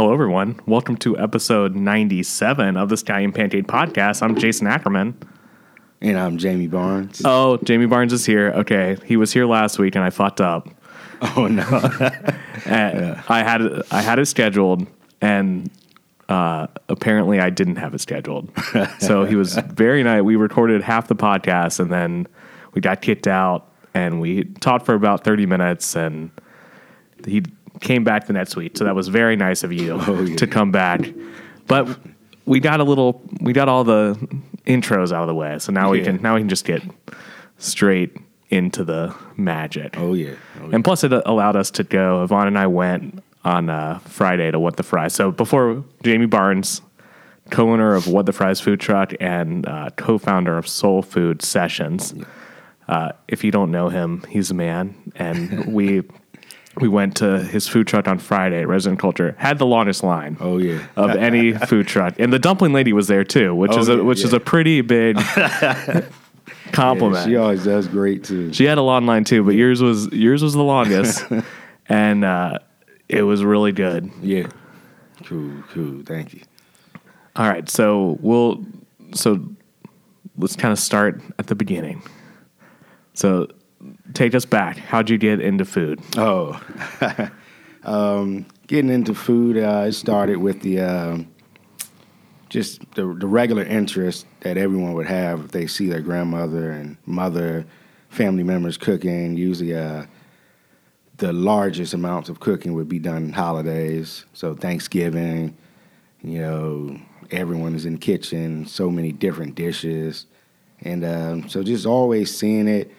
Hello, everyone. Welcome to episode 97 of the Stallion Pancake Podcast. I'm Jason Ackerman. And I'm Jamie Barnes. Oh, Jamie Barnes is here. Okay. He was here last week and I fucked up. Oh no. And I had it, I had it scheduled and uh, apparently I didn't have it scheduled. so he was very nice. We recorded half the podcast and then we got kicked out and we talked for about 30 minutes and he came back the next week. So that was very nice of you Oh, yeah. to come back. But we got a little we got all the intros out of the way. So now we can now we can just get straight into the magic. oh yeah. Oh, yeah. And plus, it allowed us to go. Yvonne and I went on uh, Friday to What the Fries. So before Jamie Barnes, co-owner of What the Fries food truck and uh, co-founder of Soul Food Sessions. Uh, if you don't know him, he's a man, and we we went to his food truck on Friday at Resident Culture. Had the longest line Oh yeah. of any food truck, and the dumpling lady was there too, which Oh, is a, yeah, which is a pretty big compliment. She always does great too. She had a long line too, but yours was yours was the longest, and uh, it was really good. Yeah. Cool, cool. Thank you. All right, so we'll so let's kind of start at the beginning. So take us back. How'd you get into food? Oh. um, getting into food, uh, it started with the um, just the, the regular interest that everyone would have if they see their grandmother and mother, family members cooking. Usually, uh, the largest amounts of cooking would be done holidays. So Thanksgiving, you know, everyone is in the kitchen, so many different dishes. And um, so just always seeing it,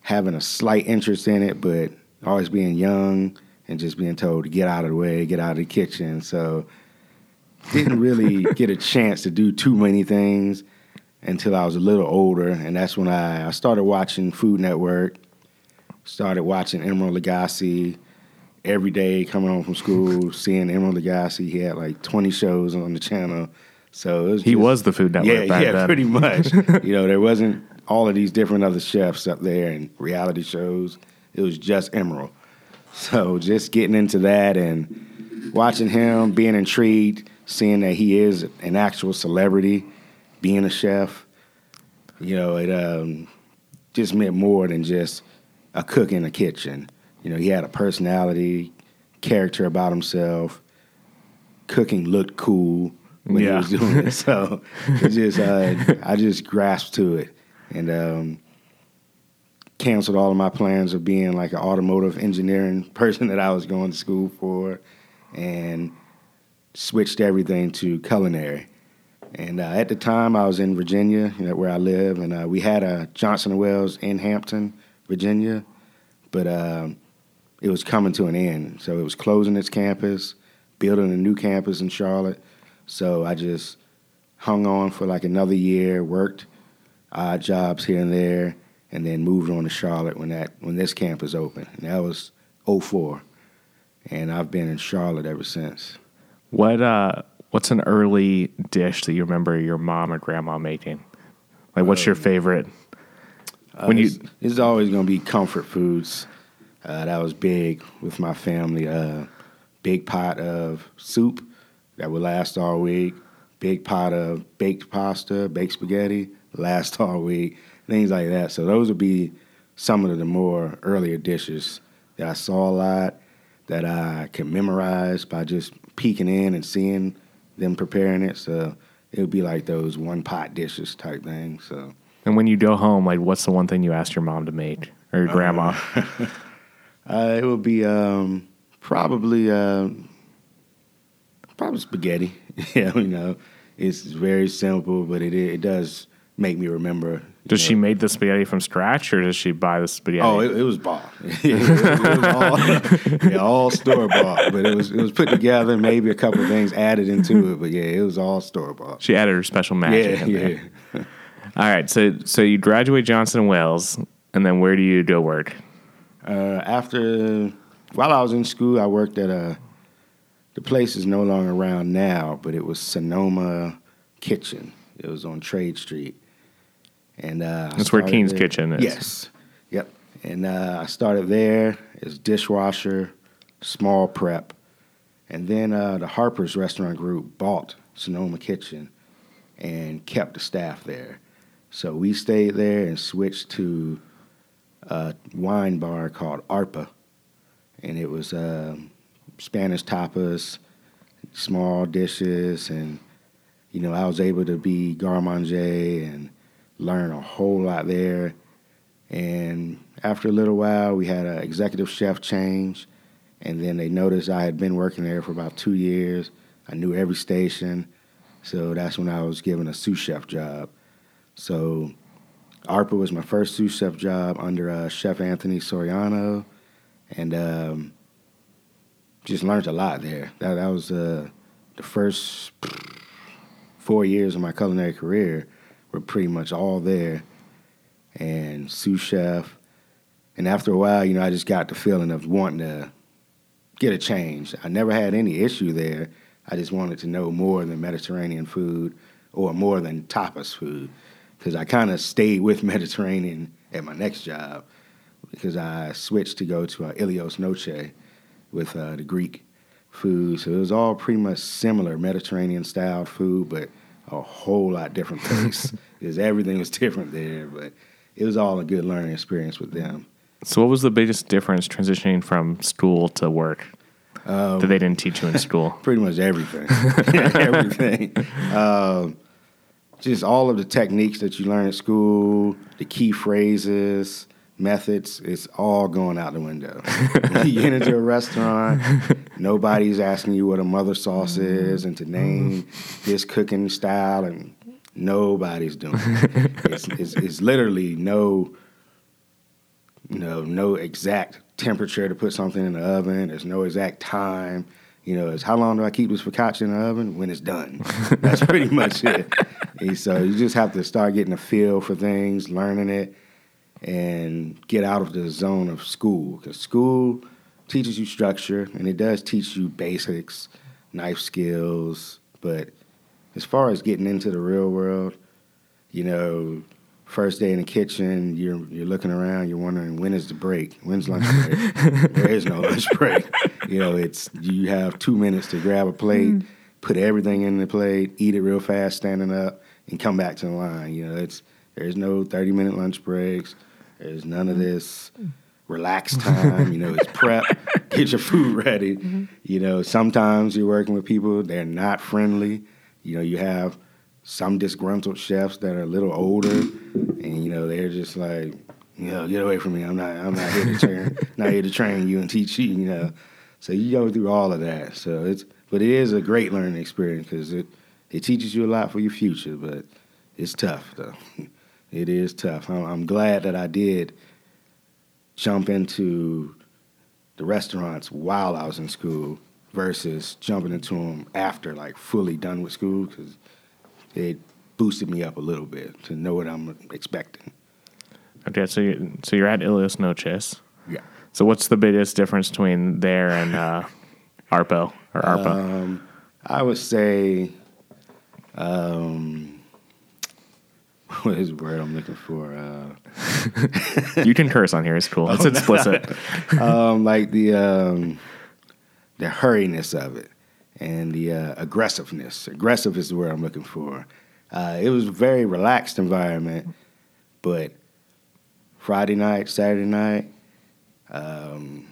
having a slight interest in it, but always being young and just being told to get out of the way, get out of the kitchen. So didn't really get a chance to do too many things until I was a little older. And that's when I, I started watching Food Network, started watching Emeril Lagasse every day coming home from school, seeing Emeril Lagasse. He had like 20 shows on the channel. So it was He just- was the Food Network yeah, yeah, then. pretty much. you know, there wasn't all of these different other chefs up there and reality shows. It was just Emeril. So just getting into that and watching him, being intrigued, seeing that he is an actual celebrity, being a chef. You know, it um, just meant more than just a cook in the kitchen. You know, he had a personality, character about himself. Cooking looked cool when Yeah. he was doing it. So it just uh, I just grasped to it and um, canceled all of my plans of being like an automotive engineering person that I was going to school for, and switched everything to culinary. And uh, at the time, I was in Virginia, you know, where I live, and uh, we had a Johnson and Wales in Hampton, Virginia, but um, it was coming to an end. So it was closing its campus, building a new campus in Charlotte. So I just hung on for like another year, worked odd jobs here and there, and then moved on to Charlotte when that when this campus opened. And that was 04. And I've been in Charlotte ever since. What uh, what's an early dish that you remember your mom or grandma making? Like, what's your favorite? When Uh, you it's, it's always going to be comfort foods. Uh, that was big with my family. Uh, big pot of soup that would last all week. Big pot of baked pasta, baked spaghetti, last all week. Things like that. So those would be some of the more earlier dishes that I saw a lot, that I could memorize by just peeking in and seeing them preparing it. So it would be like those one pot dishes type things. So. and when you go home, like, what's the one thing you asked your mom to make or your grandma? Uh, it would be um, probably uh, probably spaghetti. yeah, you know, it's very simple, but it it does make me remember. Does know. she make the spaghetti from scratch, or does she buy the spaghetti? Oh, it, it was bought. it, was, it was all, yeah, all store bought, but it was it was put together. Maybe a couple of things added into it, but yeah, it was all store bought. she added her special magic. Yeah, yeah. All right, so so you graduate Johnson and Wales, and then where do you go work? Uh, after while I was in school, I worked at a. The place is no longer around now, but it was Sonoma Kitchen. It was on Trade Street, and uh, That's where Keen's there- Kitchen is. Yes, yep. And uh, I started there as dishwasher, small prep, And then uh, the Harper's Restaurant Group bought Sonoma Kitchen and kept the staff there. So we stayed there and switched to a wine bar called Arpa. And it was uh, Spanish tapas, small dishes, and you know I was able to be garde manger and learn a whole lot there. And after a little while, we had an executive chef change, and then they noticed I had been working there for about two years. I knew every station, so that's when I was given a sous chef job. So ARPA was my first sous chef job under uh, Chef Anthony Soriano, and um, just learned a lot there. That, that was uh, the first four years of my culinary career were pretty much all there, and sous chef. And after a while, you know, I just got the feeling of wanting to get a change. I never had any issue there. I just wanted to know more than Mediterranean food or more than tapas food because I kind of stayed with Mediterranean at my next job because I switched to go to uh, Ilios Noche with uh, the Greek food. So it was all pretty much similar Mediterranean style food, but a whole lot different taste because everything was different there. But it was all a good learning experience with them. So, what was the biggest difference transitioning from school to work that they didn't teach you in school? Pretty much everything. everything. Um, just all of the techniques that you learn at school, the key phrases, methods, it's all going out the window. you get into a restaurant, nobody's asking you what a mother sauce mm-hmm. is and to mm-hmm. name this cooking style, and nobody's doing it. It's, it's, it's literally no, you know, no exact temperature to put something in the oven. There's no exact time. You know, it's how long do I keep this focaccia in the oven? When it's done. That's pretty much it. And so you just have to start getting a feel for things, learning it, and get out of the zone of school. Because school teaches you structure, and it does teach you basics, knife skills. But as far as getting into the real world, you know, first day in the kitchen, you're you're looking around, you're wondering when is the break? When's lunch break? there is no lunch break. You know, it's you have two minutes to grab a plate, mm. put everything in the plate, eat it real fast, standing up, and come back to the line. You know, it's there's no thirty minute lunch breaks. There's none of this relax time. You know, it's prep, get your food ready. Mm-hmm. You know, sometimes you're working with people they're not friendly. You know, you have some disgruntled chefs that are a little older, and you know they're just like, you know, get away from me. I'm not. I'm not here to train. not here to train you and teach you. You know, so you go through all of that. So it's, but it is a great learning experience because it it teaches you a lot for your future. But it's tough though. It is tough. I'm, glad that I did jump into the restaurants while I was in school versus jumping into them after like fully done with school because it boosted me up a little bit to know what I'm expecting. Okay, so you, so you're at Ilios Noches. Yeah. So what's the biggest difference between there and uh, Arpo or ARPA? Um, I would say, um, what is the word I'm looking for? Uh, you can curse on here. It's cool. It's explicit. um, like the um, the hurriness of it and the uh, aggressiveness. Aggressive is the word I'm looking for. Uh, it was a very relaxed environment, but Friday night, Saturday night, um,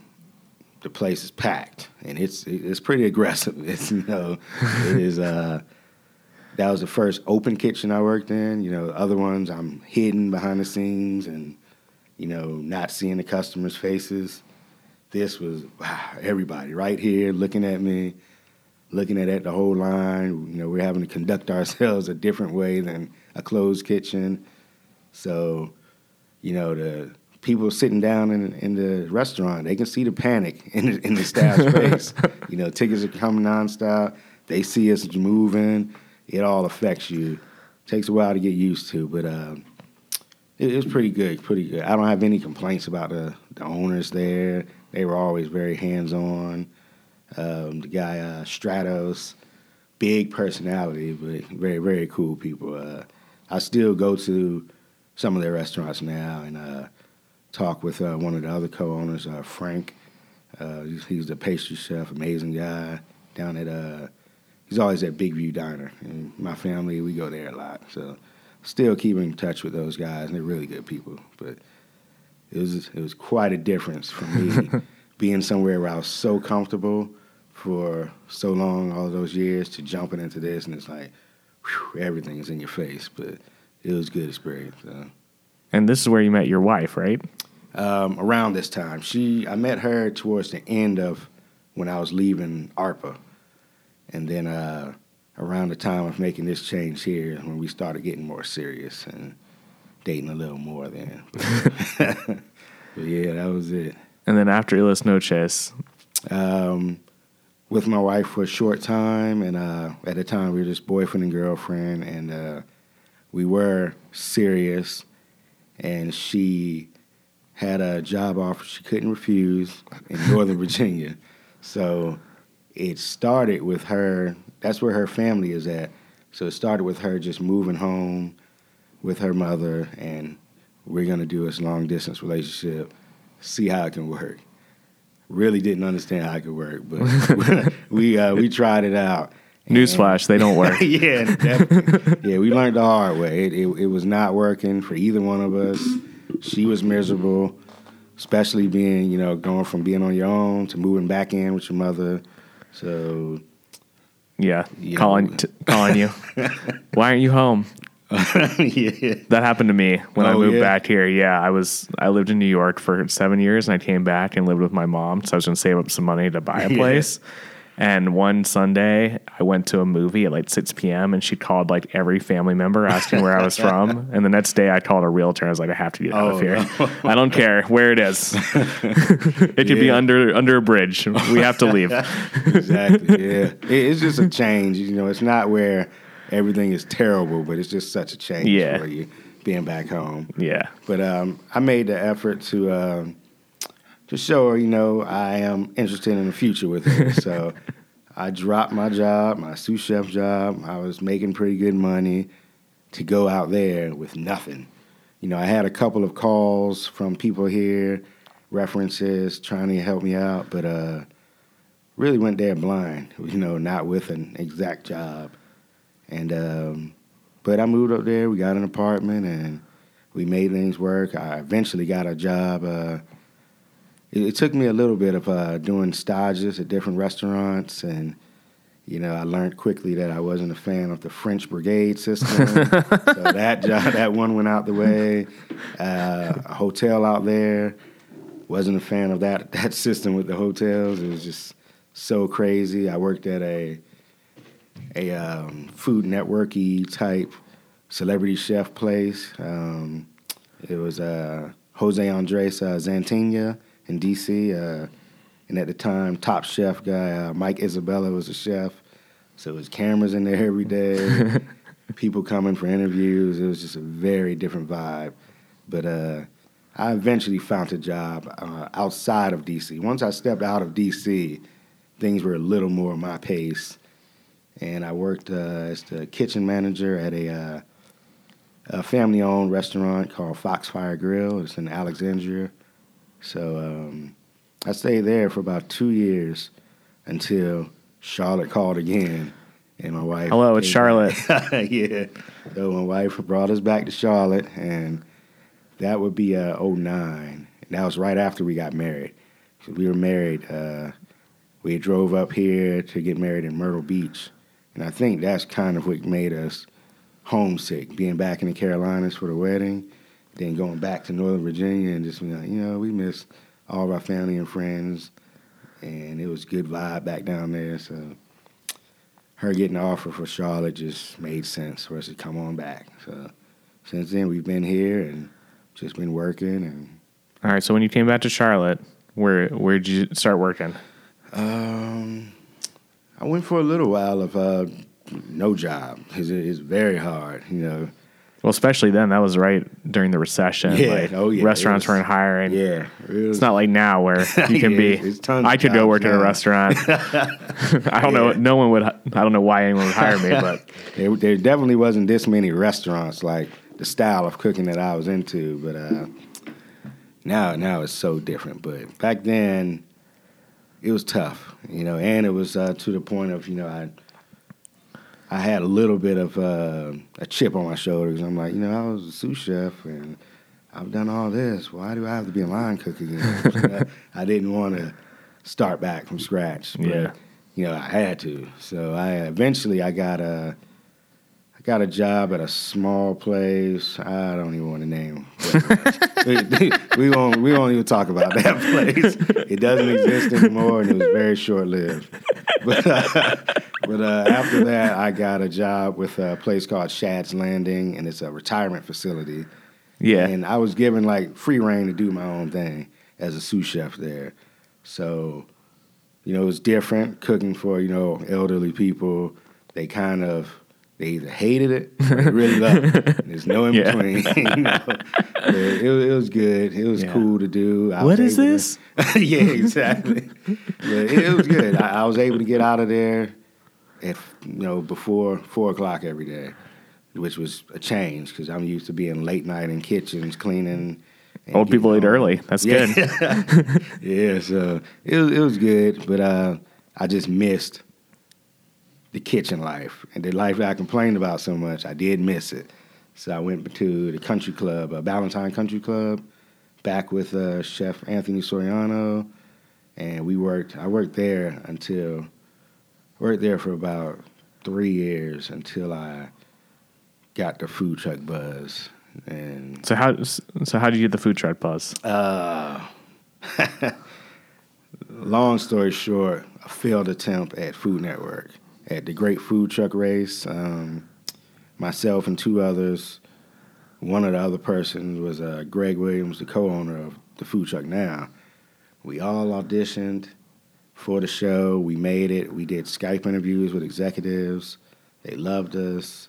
the place is packed and it's it's pretty aggressive. It's you know, it is. That was the first open kitchen I worked in. You know, other ones I'm hidden behind the scenes and you know not seeing the customers' faces. This was wow, everybody right here looking at me, looking at it the whole line. You know, we're having to conduct ourselves a different way than a closed kitchen. So, you know, the people sitting down in, in the restaurant, they can see the panic in the, in the staff's face. You know, tickets are coming nonstop. They see us moving. It all affects you. Takes a while to get used to, but uh, it, it was pretty good. Pretty good. I don't have any complaints about the, the owners there. They were always very hands on. Um, the guy uh, Stratos, big personality, but very very cool people. Uh, I still go to some of their restaurants now and uh, talk with uh, one of the other co-owners, uh, Frank. Uh, he's, the pastry chef, amazing guy. down at he's always at Big View Diner, and my family we go there a lot. So still keeping in touch with those guys, and they're really good people. But it was it was quite a difference for me being somewhere where I was so comfortable for so long, all those years, to jumping into this, and it's like whew, everything is in your face. But it was good experience. So. And this is where you met your wife, right? Um, around this time, she I met her towards the end of when I was leaving ARPA, and then uh, around the time of making this change here, when we started getting more serious and dating a little more. Then, but yeah, that was it. And then after Ilios Noches, um, with my wife for a short time, and uh, at the time we were just boyfriend and girlfriend, and uh, we were serious. And she had a job offer she couldn't refuse in Northern Virginia, so it started with her. That's where her family is at. So it started with her just moving home with her mother, and we're gonna do this long distance relationship, see how it can work really didn't understand how it could work, but we uh, we tried it out. Newsflash, they don't work. yeah, yeah, we learned the hard way. It, it, it was not working for either one of us. She was miserable, especially being you know going from being on your own to moving back in with your mother. So yeah, calling t- calling you. Why aren't you home? yeah. That happened to me when I Oh, moved yeah? back here. Yeah, I was I lived in New York for seven years, and I came back and lived with my mom. So I was going to save up some money to buy a Yeah. And one Sunday, I went to a movie at like 6 p.m. and she called like every family member asking where I was from. And the next day, I called a realtor. I was like, I have to get out Oh, of here. no. I don't care where it is. it could be under under a bridge. We have to leave. exactly. Yeah, it, it's just a change. You know, it's not where everything is terrible, but it's just such a change Yeah. for you being back home. yeah. But um, I made the effort to um, to show her, you know, I am interested in the future with her. so I dropped my job, my sous chef job. I was making pretty good money to go out there with nothing. You know, I had a couple of calls from people here, references trying to help me out, but uh, really went there blind. You know, not with an exact job. And um, but I moved up there. We got an apartment and we made things work. I eventually got a job. Uh, it, it took me a little bit of uh, doing stages at different restaurants, and you know, I learned quickly that I wasn't a fan of the French Brigade system. so that job, that one went out the way. Uh, a hotel out there wasn't a fan of that that system with the hotels. It was just so crazy. I worked at a a um, Food Networky type celebrity chef place. Um, it was uh, Jose Andres uh, Zaytinya in D.C. Uh, and at the time, top chef guy uh, Mike Isabella was a chef. So it was cameras in there every day, people coming for interviews. It was just a very different vibe. But uh, I eventually found a job uh, outside of D.C. Once I stepped out of D.C., things were a little more my pace and I worked uh, as the kitchen manager at a, uh, a family-owned restaurant called Foxfire Grill. It's in Alexandria. So um, I stayed there for about two years until Charlotte called again, and my wife. Hello, it's Charlotte. yeah. So my wife brought us back to Charlotte, and that would be uh, 09. And that was right after we got married. So we were married. Uh, we drove up here to get married in Myrtle Beach. And I think that's kind of what made us homesick, being back in the Carolinas for the wedding, then going back to Northern Virginia and just being like, you know, we miss all of our family and friends. And it was good vibe back down there. So her getting the offer for Charlotte just made sense for us to come on back. So since then, we've been here and just been working and All right. So when you came back to Charlotte, where where did you start working? Um, I went for a little while of uh, no job. It's, it's very hard, you know. Well, especially then, that was right during the recession. Yeah, like, oh, yeah, Restaurants was- weren't hiring. Yeah, it was- It's not like now where you can Yeah, be. I could go work at a restaurant. I don't know. No one would. I don't know why anyone would hire me, but there, there definitely wasn't this many restaurants like the style of cooking that I was into. But uh, now, now it's so different. But back then, it was tough, you know, and it was uh, to the point of you know I I had a little bit of uh, a chip on my shoulder because I'm like, you know, I was a sous chef and I've done all this. Why do I have to be a line cook again? I, I, didn't want to start back from scratch. But, yeah. You know, I had to. So I eventually I got a I got a job at a small place. I don't even want to name. we, we won't we won't even talk about that place. It doesn't exist anymore, and it was very short lived. But uh, but uh, after that, I got a job with a place called Shad's Landing, and it's a retirement facility. Yeah. And I was given like free reign to do my own thing as a sous chef there. So, you know, it was different cooking for, you know, elderly people. They kind of they either hated it or they really loved it. There's no in Yeah. between. you know? It, it was good. It was Yeah. cool to do. I What is able to- this? yeah, exactly. but it, it was good. I, I was able to get out of there at you know before four o'clock every day, which was a change because I'm used to being late night in kitchens cleaning. Old people eat early. That's yeah. good. yeah, so it was it was good, but uh, I just missed the kitchen life and the life that I complained about so much. I did miss it, so I went to the country club, uh, Ballantyne Country Club, back with uh, Chef Anthony Soriano, and we worked. I worked there until worked there for about three years until I got the food truck buzz and So how so how did you get the food truck buzz? uh, long story short, a failed attempt at Food Network at the Great Food Truck Race. Um, myself and two others. One of the other persons was uh, Greg Williams, the co-owner of the food truck now. We all auditioned for the show. We made it. We did Skype interviews with executives. They loved us.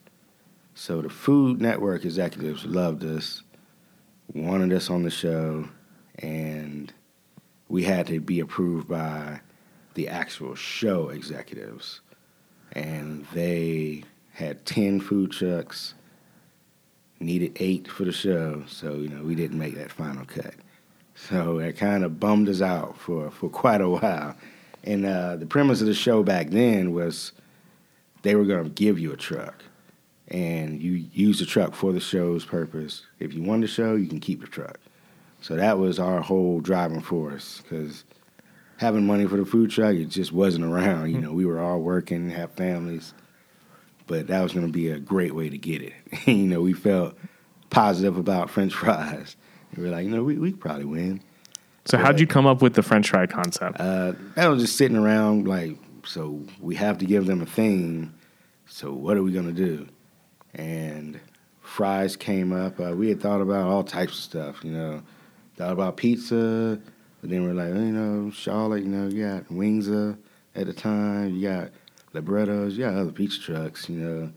So the Food Network executives loved us, wanted us on the show, and we had to be approved by the actual show executives. And they had 10 food trucks, needed eight for the show, so, you know, we didn't make that final cut. So it kind of bummed us out for, for quite a while. And uh, the premise of the show back then was they were going to give you a truck and you use the truck for the show's purpose. If you won the show, you can keep the truck. So that was our whole driving force because having money for the food truck, it just wasn't around. You know, we were all working, have families, but that was going to be a great way to get it. you know, we felt positive about French fries. We were like, you know, we we probably win. So how'd you come up with the French fry concept? Uh, that was just sitting around like, so we have to give them a theme. So what are we gonna do? And fries came up. Uh, we had thought about all types of stuff, you know, thought about pizza, but then we're like, you know, Charlotte, you know, you got Wings uh, at the time, you got Librettos, you got other pizza trucks, you know.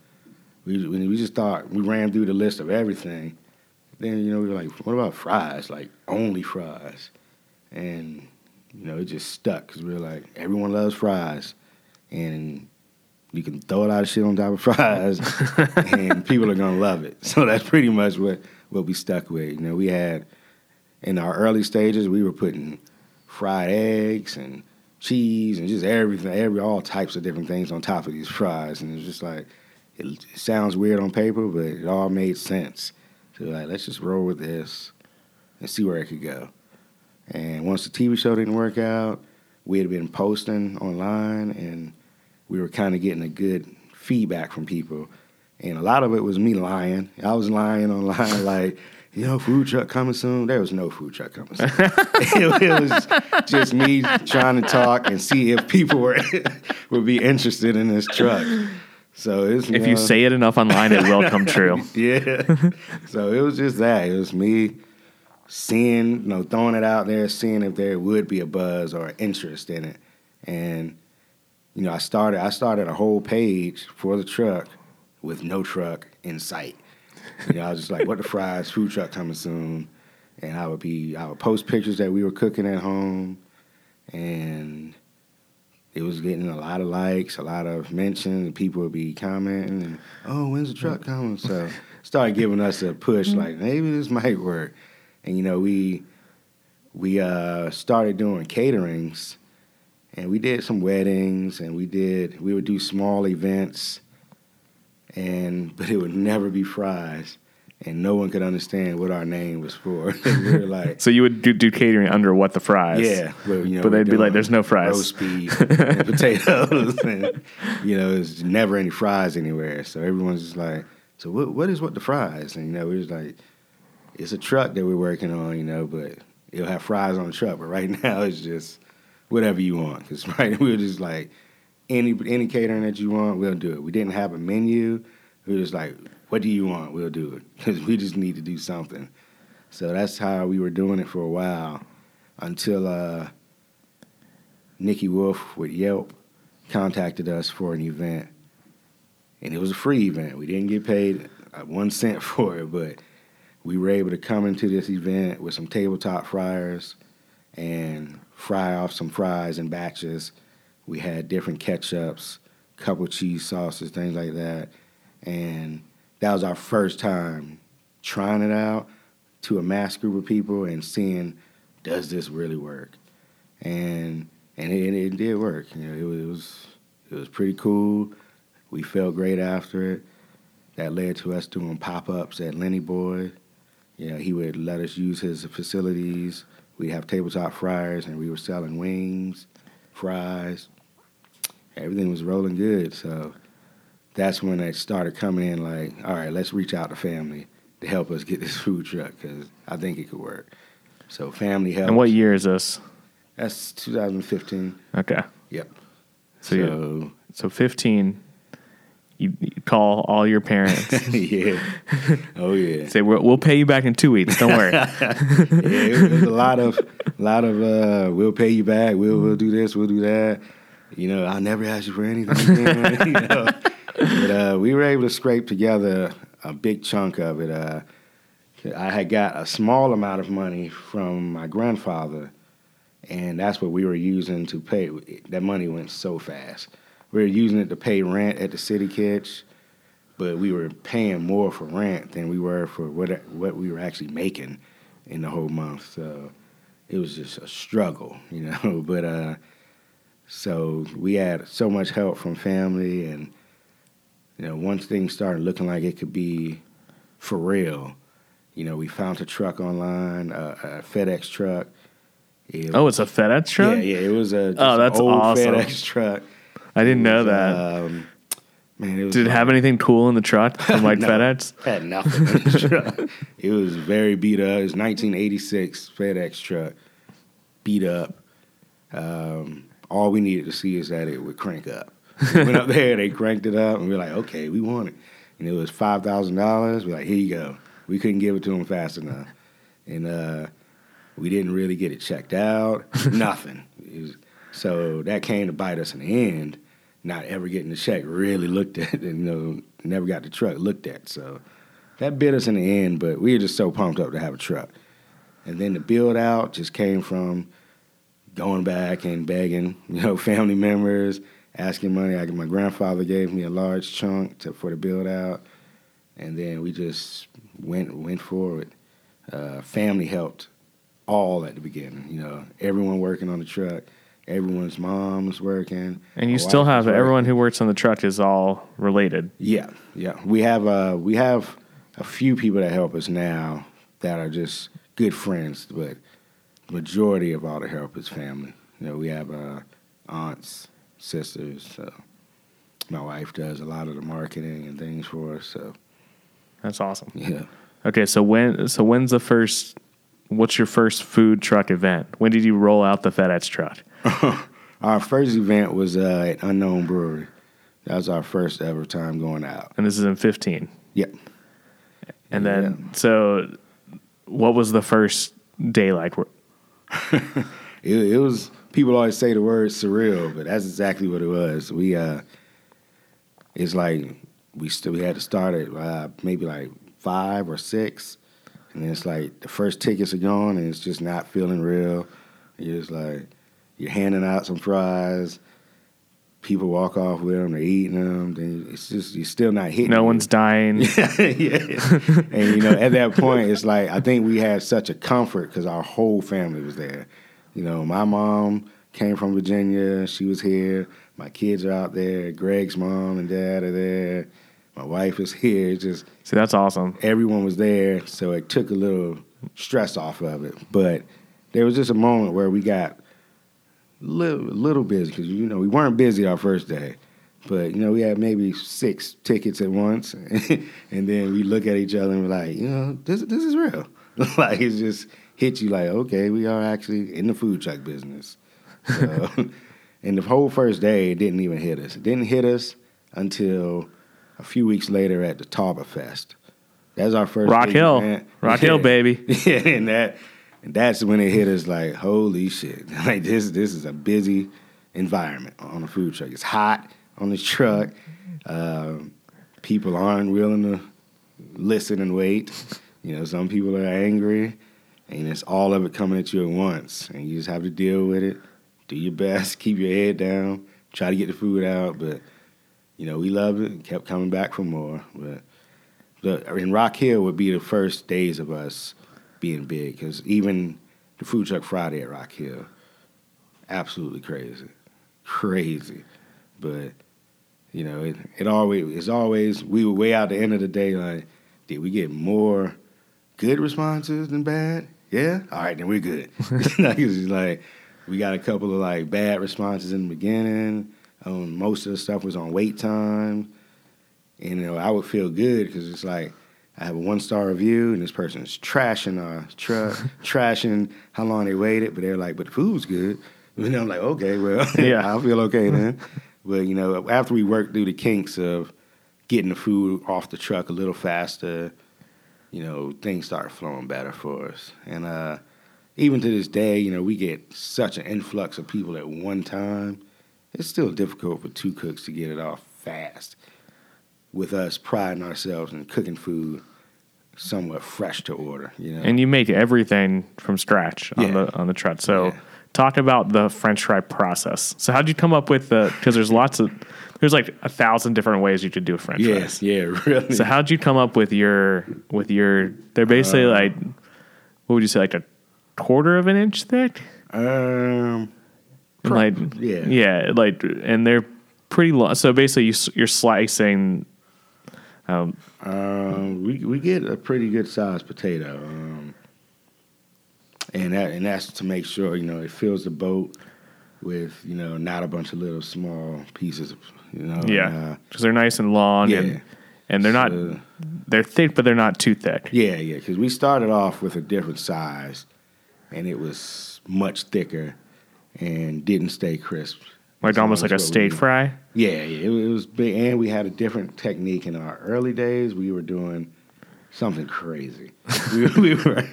We we just thought we ran through the list of everything. Then you know we were like, what about fries? Like only fries, and you know it just stuck because we were like, everyone loves fries, and you can throw a lot of shit on top of fries, and people are gonna love it. So that's pretty much what what we stuck with. You know, we had in our early stages we were putting fried eggs and cheese and just everything, every all types of different things on top of these fries, and it's just like it, sounds weird on paper, but it all made sense. So like, let's just roll with this and see where it could go. And once the TV show didn't work out, we had been posting online, and we were kind of getting a good feedback from people. And a lot of it was me lying. I was lying online, like, you know, food truck coming soon. There was no food truck coming soon. it, it was just me trying to talk and see if people were would be interested in this truck. So it's if you know, say it enough online, it will come true. yeah. so it was just that. It was me seeing, you know, throwing it out there, seeing if there would be a buzz or interest in it. And, you know, I started I started a whole page for the truck with no truck in sight. Know, I was just like, what the fries, food truck coming soon. And I would be I would post pictures that we were cooking at home and it was getting a lot of likes, a lot of mentions, and people would be commenting and, oh, when's the truck coming? So started giving us a push, like maybe this might work. And you know, we we uh, started doing caterings, and we did some weddings, and we did we would do small events, and but it would never be fries, and no one could understand what our name was for. we were like, So you would do, do catering under what the fries? yeah, but, you know, But they'd be like, "There's no fries." roast beef, and potatoes, and you know, there's never any fries anywhere. So everyone's just like, so what? What is what the fries? And you know, we was like, it's a truck that we're working on, you know, but it'll have fries on the truck. But right now, it's just whatever you want. Because right, we were just like, any any catering that you want, we'll do it. We didn't have a menu. We were just like, what do you want? We'll do it because we just need to do something. So that's how we were doing it for a while until uh, Nikki Wolf with Yelp contacted us for an event, and it was a free event. We didn't get paid uh, one cent for it, but we were able to come into this event with some tabletop fryers and fry off some fries in batches. We had different ketchups, couple cheese sauces, things like that, and that was our first time trying it out to a mass group of people and seeing does this really work, and and it, it did work. You know, it was, it was pretty cool. We felt great after it. That led to us doing pop ups at Lenny Boy. You know, he would let us use his facilities. We'd have tabletop fryers, and we were selling wings, fries. Everything was rolling good. So that's when it started coming in like, all right, let's reach out to family to help us get this food truck because I think it could work. So family helped. And what year is this? That's 2015. Okay. Yep. So, So, so 15, you, you call all your parents. yeah. Oh yeah. Say, we'll, we'll pay you back in two weeks. Don't worry. yeah, it was a lot of, lot of. Uh, we'll pay you back. We'll we'll do this. We'll do that. You know, I'll never ask you for anything. You know? But uh, we were able to scrape together a big chunk of it. Uh, I had got a small amount of money from my grandfather, and that's what we were using to pay. That money went so fast. We were using it to pay rent at the city kitch, but we were paying more for rent than we were for what what we were actually making in the whole month. So it was just a struggle, you know. But uh, so we had so much help from family, and you know, once things started looking like it could be for real, you know, we found a truck online, uh, a FedEx truck. It oh, it's a FedEx truck? yeah, yeah, it was a Oh, that's old awesome. FedEx truck. I didn't know that. Um, man, it was Did it have anything cool in the truck from like No. FedEx? Had nothing. in the truck. it was very beat up. It was 1986 FedEx truck, beat up. Um, all we needed to see is that it would crank up. We went up there, they cranked it up, and we were like, okay, we want it. And it was five thousand dollars. We're like, here you go. We couldn't give it to them fast enough, and uh, we didn't really get it checked out. Nothing. Was, so that came to bite us in the end. Not ever getting the check really looked at, and you know, never got the truck looked at. So that bit us in the end. But we were just so pumped up to have a truck. And then the build out just came from going back and begging, you know, family members, asking money. I, my grandfather gave me a large chunk to, for the build out, and then we just went went forward. Uh, family helped all at the beginning. You know, everyone working on the truck, everyone's mom was working, And you still have everyone who works on the truck is all related. Yeah, yeah. We have uh, we have a few people that help us now that are just good friends, but majority of all the help is family. You know, we have uh, aunts, sisters. So my wife does a lot of the marketing and things for us. So That's awesome. yeah. Okay, so when so when's the first what's your first food truck event? When did you roll out the FedEx truck? our first event was uh, at Unknown Brewery. That was our first ever time going out. And this is in 15. Yep. And then so what was the first day like? It, it was people always say the word surreal, but that's exactly what it was. We uh, it's like we still we had to start at uh, maybe like five or six, and then it's like the first tickets are gone, and it's just not feeling real. You're just like you're handing out some fries. People walk off with them, they're eating them. Then it's just you're still not hitting. No it. one's dying. yeah. And you know, at that point, it's like I think we had such a comfort because our whole family was there. You know, my mom came from Virginia. She was here. My kids are out there. Greg's mom and dad are there. My wife is here. It's just See, that's awesome. everyone was there, so it took a little stress off of it. But there was just a moment where we got little, little busy because you know we weren't busy our first day, but you know we had maybe six tickets at once, and then we look at each other and we're like, you know, this this is real. like it just hits you like, okay, we are actually in the food truck business. So, and the whole first day, it didn't even hit us. It didn't hit us until a few weeks later at the Tauber Fest. That's our first Rock Hill. Rock Hill, baby. Yeah, and that and that's when it hit us like, holy shit. Like this this is a busy environment on a food truck. It's hot on the truck. Um, people aren't willing to listen and wait. You know, some people are angry, and it's all of it coming at you at once, and you just have to deal with it. Do your best, keep your head down, try to get the food out. But you know, we loved it and kept coming back for more. But the, I mean, Rock Hill would be the first days of us being big because even the Food Truck Friday at Rock Hill, absolutely crazy, crazy. But you know, it, it always it's always we were way out the end of the day like, did we get more good responses than bad? Yeah, all right, then we're good. like, it's like we got a couple of like bad responses in the beginning. Um, most of the stuff was on wait time. And you know, I would feel good because it's like I have a one star review and this person is trashing our truck, trashing how long they waited, but they're like, but the food's good. And I'm like, okay, well, Yeah. I feel okay then. but you know, after we worked through the kinks of getting the food off the truck a little faster, you know, things start flowing better for us. And uh, even to this day, you know, we get such an influx of people at one time. It's still difficult for two cooks to get it off fast with us priding ourselves in cooking food somewhat fresh to order, you know. And you make everything from scratch on Yeah. the on the truck. So Yeah. talk about the French fry process. So how'd you come up with the? Because there's lots of there's like a thousand different ways you could do a French yeah, fries. yeah, really. So how'd you come up with your with your? They're basically Uh, like, what would you say, like a quarter of an inch thick? um, like yeah. yeah, like and they're pretty long. So basically, you, you're slicing. Um, Um, we we get a pretty good sized potato, um, and that and that's to make sure you know it fills the boat with you know not a bunch of little small pieces, of, you know. yeah, because they're nice and long yeah. and and they're not they're thick, but they're not too thick. Yeah, yeah, because we started off with a different size, and it was much thicker and didn't stay crisp. Like So almost like a steak fry. Yeah, yeah, it, was- it was big, and we had a different technique in our early days. We were doing something crazy. we, we were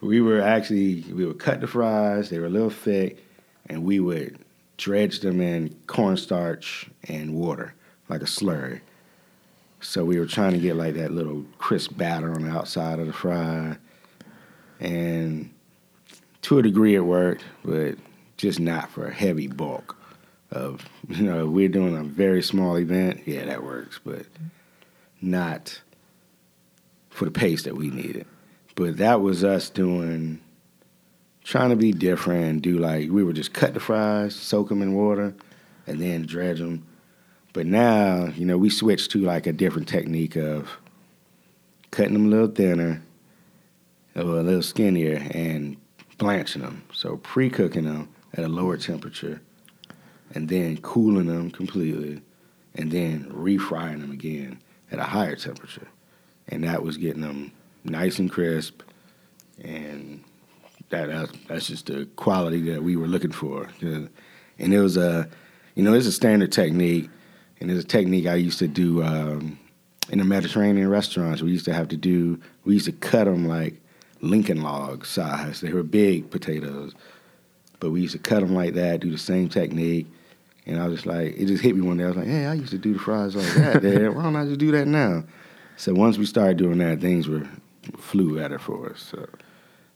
we were actually we would cut the fries. They were a little thick, and we would dredge them in cornstarch and water like a slurry. So we were trying to get like that little crisp batter on the outside of the fry, and to a degree it worked, but just not for a heavy bulk of you know we're doing a very small event. Yeah, that works, but not for the pace that we needed. But that was us doing, trying to be different do like we would just cut the fries, soak them in water, and then dredge them. But now, you know, we switched to like a different technique of cutting them a little thinner, or a little skinnier, and blanching them. So pre-cooking them at a lower temperature, and then cooling them completely, and then refrying them again at a higher temperature. And that was getting them nice and crisp, and that that's, just the quality that we were looking for. And it was a, you know, it's a standard technique, and it's a technique I used to do um, in the Mediterranean restaurants. We used to have to do, we used to cut them like Lincoln log size. They were big potatoes, but we used to cut them like that, do the same technique. And I was just like, it just hit me one day. I was like, hey, I used to do the fries like that. Dad. Why don't I just do that now? So once we started doing that, things were flew better for us. So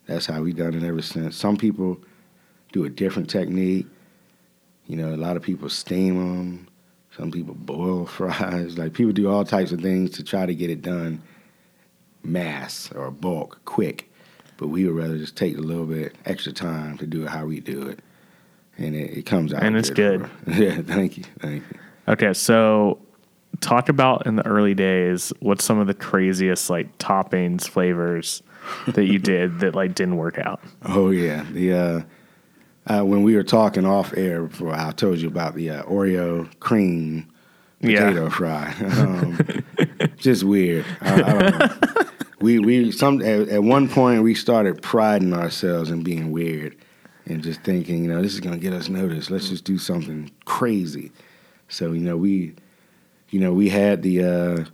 that's how we've done it ever since. Some people do a different technique. You know, a lot of people steam them. Some people boil fries. Like people do all types of things to try to get it done mass or bulk, quick. But we would rather just take a little bit extra time to do it how we do it. And it, it comes out. And it's good. yeah, thank you, thank you. Okay, so talk about in the early days what's some of the craziest like toppings, flavors that you did that like didn't work out. Oh yeah, the uh, uh, when we were talking off air before, I told you about the uh, Oreo cream Yeah. potato fry. Um, just weird. I, I don't know. We we some at, at one point we started priding ourselves in being weird and just thinking, you know, this is gonna get us noticed. Let's just do something crazy. So you know we, you know, we had the uh,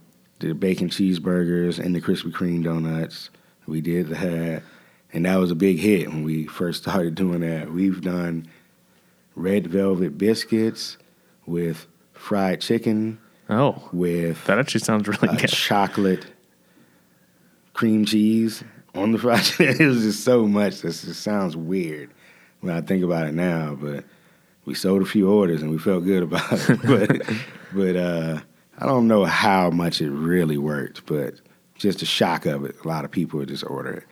the bacon cheeseburgers and the Krispy Kreme donuts. We did that, and that was a big hit when we first started doing that. We've done red velvet biscuits with fried chicken Oh, with that actually sounds really uh, good. chocolate cream cheese on the fried chicken. It was just so much. This just sounds weird when I think about it now, but we sold a few orders and we felt good about it. but but uh, I don't know how much it really worked, but just the shock of it, a lot of people would just order it.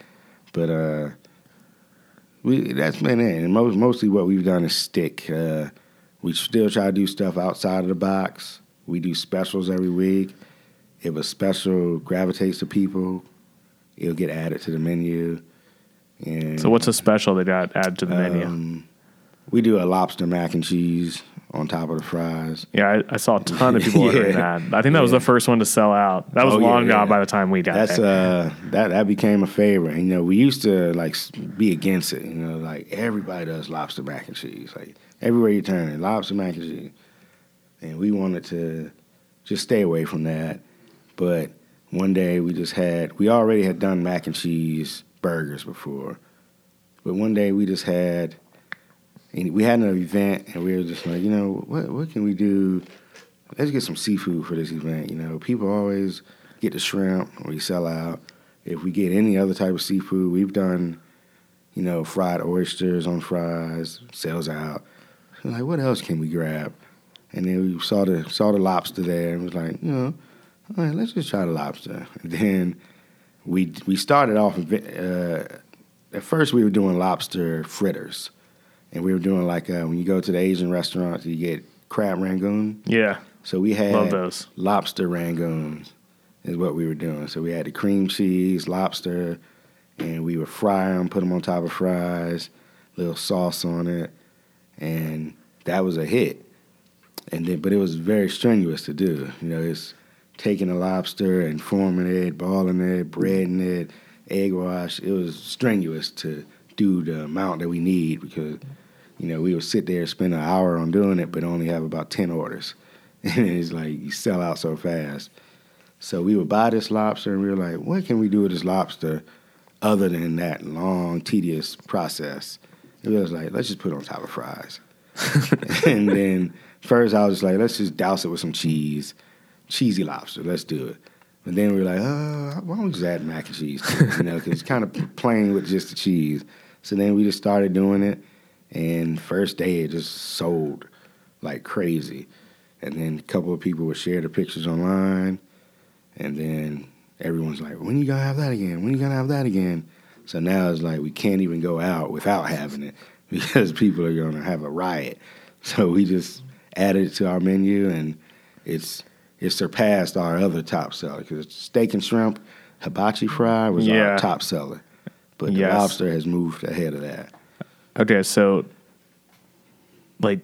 But uh, we that's been it. And most mostly what we've done is stick. Uh, we still try to do stuff outside of the box. We do specials every week. If a special gravitates to people, it'll get added to the menu. And So what's a special they got added to the menu? um, we do a lobster mac and cheese on top of the fries. Yeah, I, I saw a ton of people ordering that. I think that was Yeah. the first one to sell out. That was Oh, long yeah. gone by the time we got That's there. uh that that became a favorite. You know, we used to like be against it. You know, like everybody does lobster mac and cheese. Like everywhere you turn, lobster mac and cheese. And we wanted to just stay away from that. But one day we just had we already had done mac and cheese burgers before. But one day we just had we had an event and we were just like, you know, what what can we do? Let's get some seafood for this event. You know, people always get the shrimp, we sell out. If we get any other type of seafood, we've done, you know, fried oysters on fries, sells out. So like, what else can we grab? And then we saw the saw the lobster there and was like, you know, all right, let's just try the lobster. And then we we started off. Uh, at first, we were doing lobster fritters, and we were doing like uh, when you go to the Asian restaurants, you get crab rangoon. yeah, So we had lobster rangoons is what we were doing. So we had the cream cheese, lobster, and we would fry them, put them on top of fries, little sauce on it, and that was a hit. And then, but it was very strenuous to do. You know, it's taking a lobster and forming it, balling it, breading it, egg wash. It was strenuous to do the amount that we need because, you know, we would sit there, spend an hour on doing it, but only have about ten orders. And it's like you sell out so fast. So we would buy this lobster and we were like, what can we do with this lobster other than that long, tedious process? And we was like, let's just put it on top of fries. and then first I was like, let's just douse it with some cheese. Cheesy lobster, let's do it. And then we were like, uh, why don't we just add mac and cheese? You know, because it's kind of plain with just the cheese. So then we just started doing it. And first day it just sold like crazy. And then a couple of people would share the pictures online. And then everyone's like, when you gonna have that again? When you gonna have that again? So now it's like we can't even go out without having it because people are gonna have a riot. So we just added it to our menu and it's it surpassed our other top seller because steak and shrimp hibachi fry was Yeah. our top seller. But the Yes. lobster has moved ahead of that. Okay, so like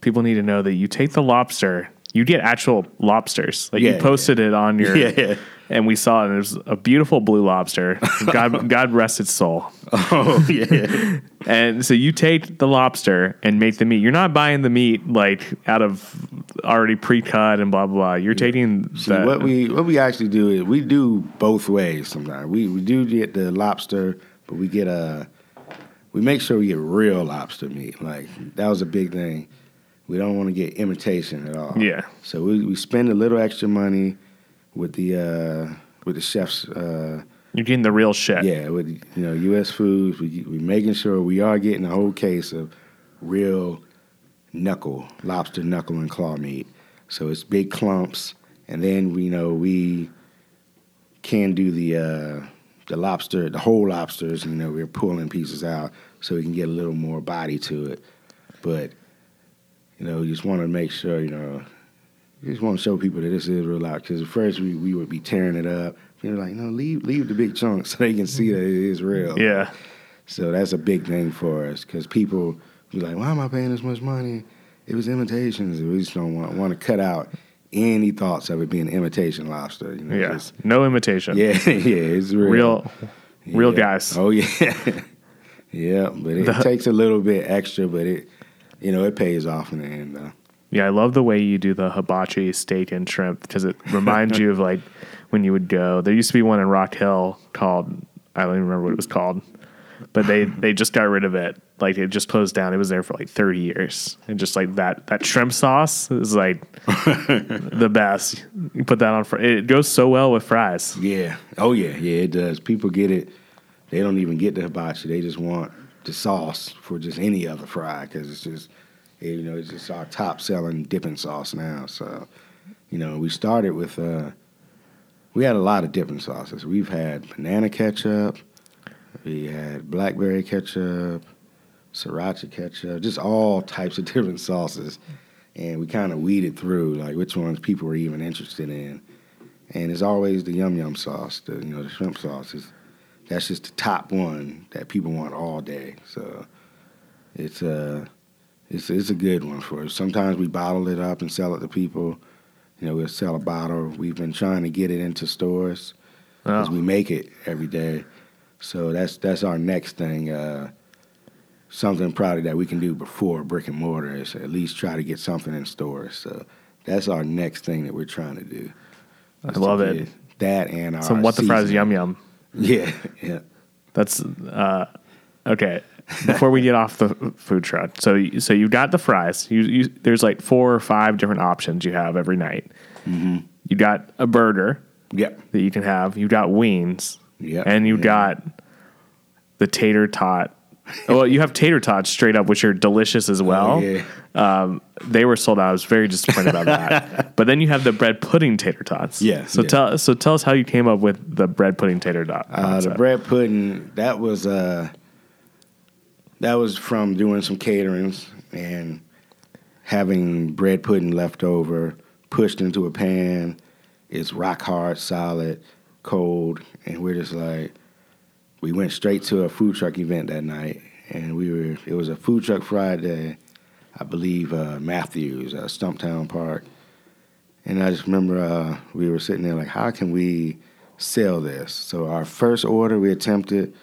people need to know that you take the lobster, you get actual lobsters. Like Yeah, you posted it on your Yeah. And we saw it. And was a beautiful blue lobster. God God rest its soul. Oh yeah. And so you take the lobster and make the meat. You're not buying the meat like out of already pre-cut and blah blah. blah. You're taking See, the what we what we actually do is we do both ways sometimes. We we do get the lobster, but we get a we make sure we get real lobster meat. Like that was a big thing. We don't want to get imitation at all. Yeah. So we, we spend a little extra money with the uh, with the chefs. Uh, you're getting the real shit. yeah, with you know U.S. Foods, we we making sure we are getting a whole case of real knuckle lobster knuckle and claw meat. So it's big clumps, and then we you know we can do the uh, the lobster, the whole lobsters. You know, we're pulling pieces out so we can get a little more body to it. but you know, you just want to make sure you know, just want to show people that this is real out. Because at first we, we would be tearing it up. Were like, no, leave leave the big chunks so they can see that it is real. Yeah. So that's a big thing for us because people be like, why am I paying this much money? It was imitations. We just don't want want to cut out any thoughts of it being imitation lobster. You know, Yeah. just- No imitation. yeah, yeah, it's real. Real, real guys. Oh yeah, yeah. But it The- takes a little bit extra, but it, you know, it pays off in the end. Though. Yeah, I love the way you do the hibachi steak and shrimp because it reminds you of like when you would go. There used to be one in Rock Hill called I don't even remember what it was called, but they they just got rid of it. Like it just closed down. It was there for like thirty years, and just like that that shrimp sauce is like the best. You put that on fr It goes so well with fries. Yeah. Oh yeah, yeah. It does. People get it. They don't even get the hibachi. They just want the sauce for just any other fry because it's just, you know, it's just our top selling dipping sauce now. So, you know, we started with. uh We had a lot of dipping sauces. We've had banana ketchup. We had blackberry ketchup, sriracha ketchup, just all types of different sauces. And we kind of weeded through like which ones people were even interested in. And it's always the yum yum sauce, the you know the shrimp sauce. Is, that's just the top one that people want all day. So it's a it's it's a good one for us. Sometimes we bottle it up and sell it to people. You know, we'll sell a bottle. We've been trying to get it into stores because Oh. we make it every day. So that's that's our next thing. Uh, something probably that we can do before brick and mortar is at least try to get something in stores. So that's our next thing that we're trying to do. I love it. That and our So what the fries yum yum. Yeah, yeah. That's uh, okay. Before we get off the food truck, so you- so you've got the fries. You, you there's like four or five different options you have every night. Mm-hmm. You got a burger Yep. that you can have. You got wings, Yep. and you Yeah. got the tater tot. well, you have tater tots straight up, which are delicious as well. Oh, yeah. Um, they were sold out. I was very disappointed about that. But then you have the bread pudding tater tots. Yeah, So yeah. tell so tell us how you came up with the bread pudding tater tot. Uh, the bread pudding that was uh, that was from doing some caterings and having bread pudding left over, pushed into a pan. It's rock hard, solid, cold, and we're just like, we went straight to a food truck event that night, and we were. It was a food truck Friday, I believe uh, Matthews, uh, Stumptown Park, and I just remember uh, we were sitting there like, how can we sell this? So our first order, we attempted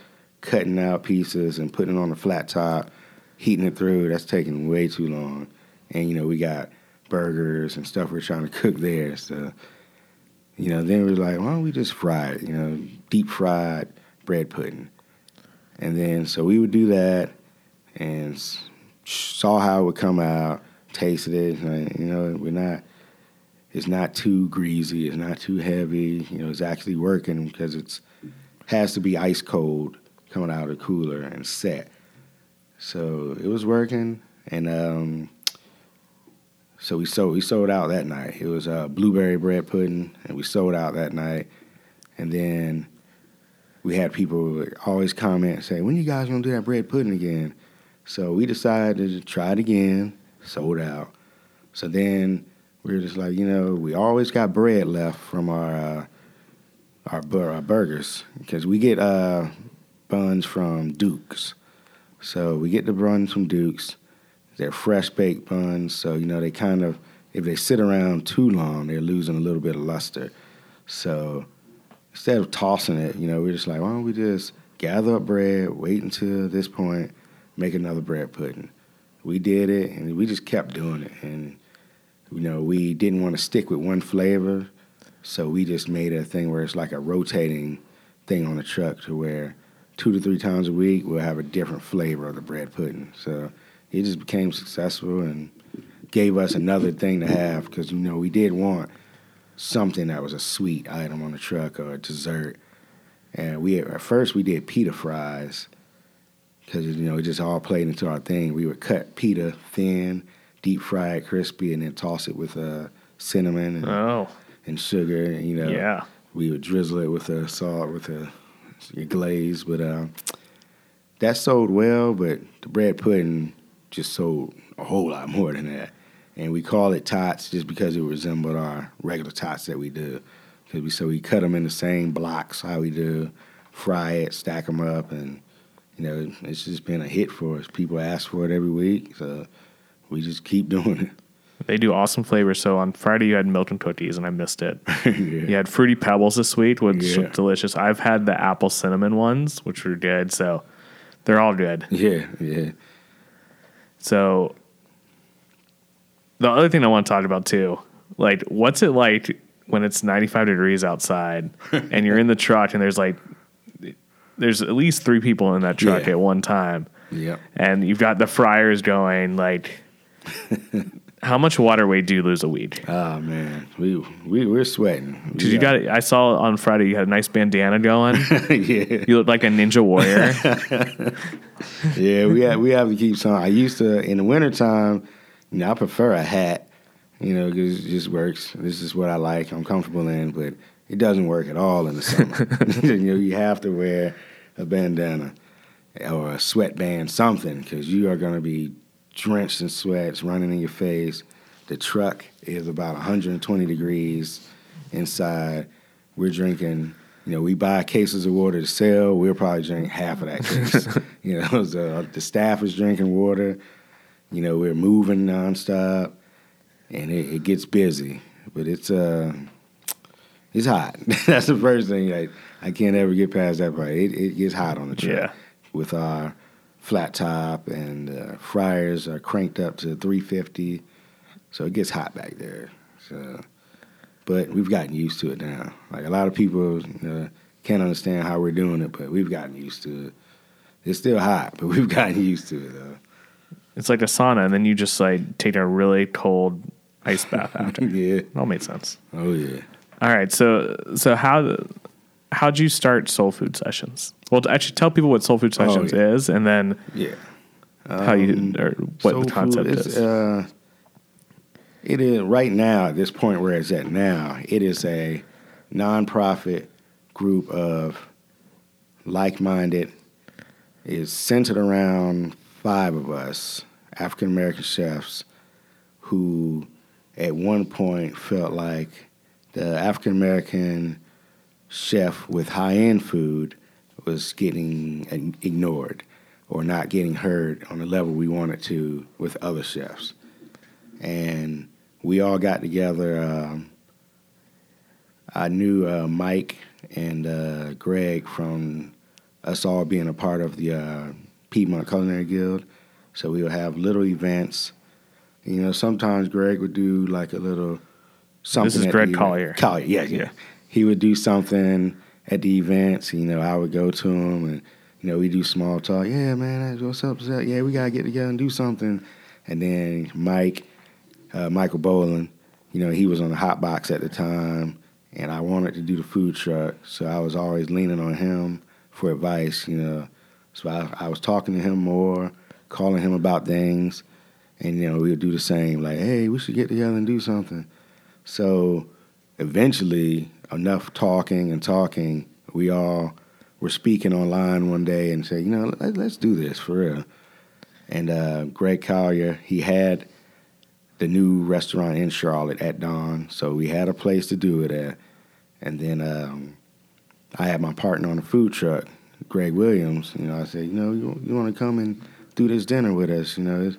cutting out pieces and putting it on a flat top, heating it through. That's taking way too long, and you know we got burgers and stuff we're trying to cook there. So you know, then we were like, why don't we just fry it? You know, deep fried bread pudding, and then so we would do that and saw how it would come out, tasted it. And, you know, we're not. It's not too greasy. It's not too heavy. You know, it's actually working because it's has to be ice cold coming out of the cooler and set. So it was working, and um, so we sold we sold out that night. It was uh, blueberry bread pudding, and we sold out that night. And then we had people always comment say, "When you guys gonna do that bread pudding again?" So we decided to try it again. Sold out. So then we were just like, you know, we always got bread left from our uh, our, bur- our burgers because we get uh, buns from Duke's. So we get the buns from Duke's. They're fresh baked buns, so you know they kind of if they sit around too long, they're losing a little bit of luster. So instead of tossing it, you know, we're just like, why don't we just gather up bread, wait until this point, make another bread pudding. We did it, and we just kept doing it, and you know, we didn't want to stick with one flavor, so we just made a thing where it's like a rotating thing on the truck to where two to three times a week we'll have a different flavor of the bread pudding. So it just became successful and gave us another thing to have because you know we did want something that was a sweet item on the truck or a dessert. And we at first we did pita fries because you know it just all played into our thing. We would cut pita thin, deep fry it crispy, and then toss it with uh, cinnamon and, Oh, and sugar. And, you know, yeah. we would drizzle it with a salt with a, a glaze. But uh, that sold well. But the bread pudding just sold a whole lot more than that. And we call it tots just because it resembled our regular tots that we do. Cause we, so we cut them in the same blocks how we do, fry it, stack them up, and you know it's just been a hit for us. People ask for it every week, so we just keep doing it. They do awesome flavors. So on Friday you had Milton cookies, and I missed it. yeah. You had fruity pebbles this week, which Yeah. were delicious. I've had the apple cinnamon ones, which were good. So they're all good. yeah, yeah. So the other thing I want to talk about too, like what's it like when it's 95 degrees outside and you're in the truck and there's like there's at least three people in that truck Yeah. at one time Yep. and you've got the fryers going like how much water weight do you lose a week? Oh man, we we we're sweating. Because you got I saw on Friday you had a nice bandana going. yeah, You look like a ninja warrior. yeah. We have we have to keep some. I used to in the wintertime, you know, I prefer a hat, you know, because it just works. This is what I like. I'm comfortable in, but it doesn't work at all in the summer. you know, you have to wear a bandana or a sweatband, something, because you are going to be drenched in sweats, running in your face. The truck is about 120 degrees inside. We're drinking, you know, we buy cases of water to sell. We'll probably drink half of that case. you know, so the staff is drinking water. You know, we're moving nonstop, and it, it gets busy. But it's uh, it's hot. That's the first thing. I I can't ever get past that part. It it gets hot on the truck Yeah. with our flat top and uh, fryers are cranked up to 350, so it gets hot back there. So, but we've gotten used to it now. Like a lot of people uh, can't understand how we're doing it, but we've gotten used to it. It's still hot, but we've gotten used to it though. it's like a sauna and then you just like take a really cold ice bath after. yeah. It all made sense. Oh yeah. All right, so so how how'd you start Soul Food Sessions? Well, actually, tell people what Soul Food Oh, Sessions yeah. is, and then Yeah. how you Um, or what Soul the concept is. it's, Uh, it is right now at this point where it's at now. It is a nonprofit group of like-minded. Is centered around five of us, African American chefs, who at one point felt like the African American chef with high-end food was getting ignored or not getting heard on the level we wanted to with other chefs. And we all got together. Um, I knew uh, Mike and uh, Greg from us all being a part of the uh, Piedmont Culinary Guild. So we would have little events. You know, sometimes Greg would do like a little something. This is Greg. Collier. Collier, yeah, yeah, Yeah. He would do something at the events. You know, I would go to him and you know we do small talk. Yeah, man, what's up? What's up? Yeah, we gotta get together and do something. And then Mike, uh, Michael Bowling, you know, he was on the hot box at the time, and I wanted to do the food truck, so I was always leaning on him for advice. You know, so I, I was talking to him more, calling him about things, and you know we would do the same. Like, hey, we should get together and do something. So eventually, enough talking and talking, we all were speaking online one day and said, you know, let, let's do this for real. And uh, Greg Collier, he had the new restaurant in Charlotte at Dawn, so we had a place to do it at. And then um, I had my partner on the food truck, Greg Williams. You know, I said, you know, you, you want to come and do this dinner with us? You know,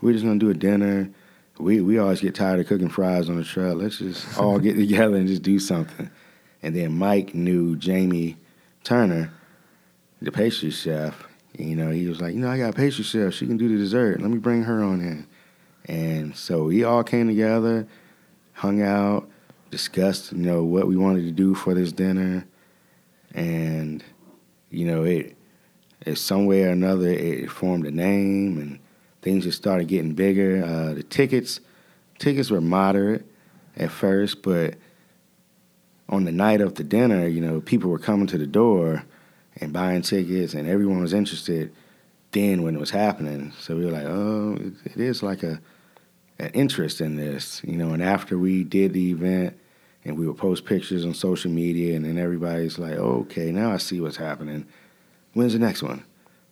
we're just gonna do a dinner. We we always get tired of cooking fries on the truck. Let's just all get together and just do something. And then Mike knew Jamie Turner, the pastry chef. You know, he was like, you know, I got a pastry chef. She can do the dessert. Let me bring her on in. And so we all came together, hung out, discussed, you know, what we wanted to do for this dinner. And, you know, it, it some way or another, it formed a name and things just started getting bigger. Uh, the tickets, tickets were moderate at first, but on the night of the dinner, you know, people were coming to the door and buying tickets, and everyone was interested. Then when it was happening, so we were like, oh, it, it is like a an interest in this, you know. And after we did the event, and we would post pictures on social media, and then everybody's like, okay, now I see what's happening. When's the next one?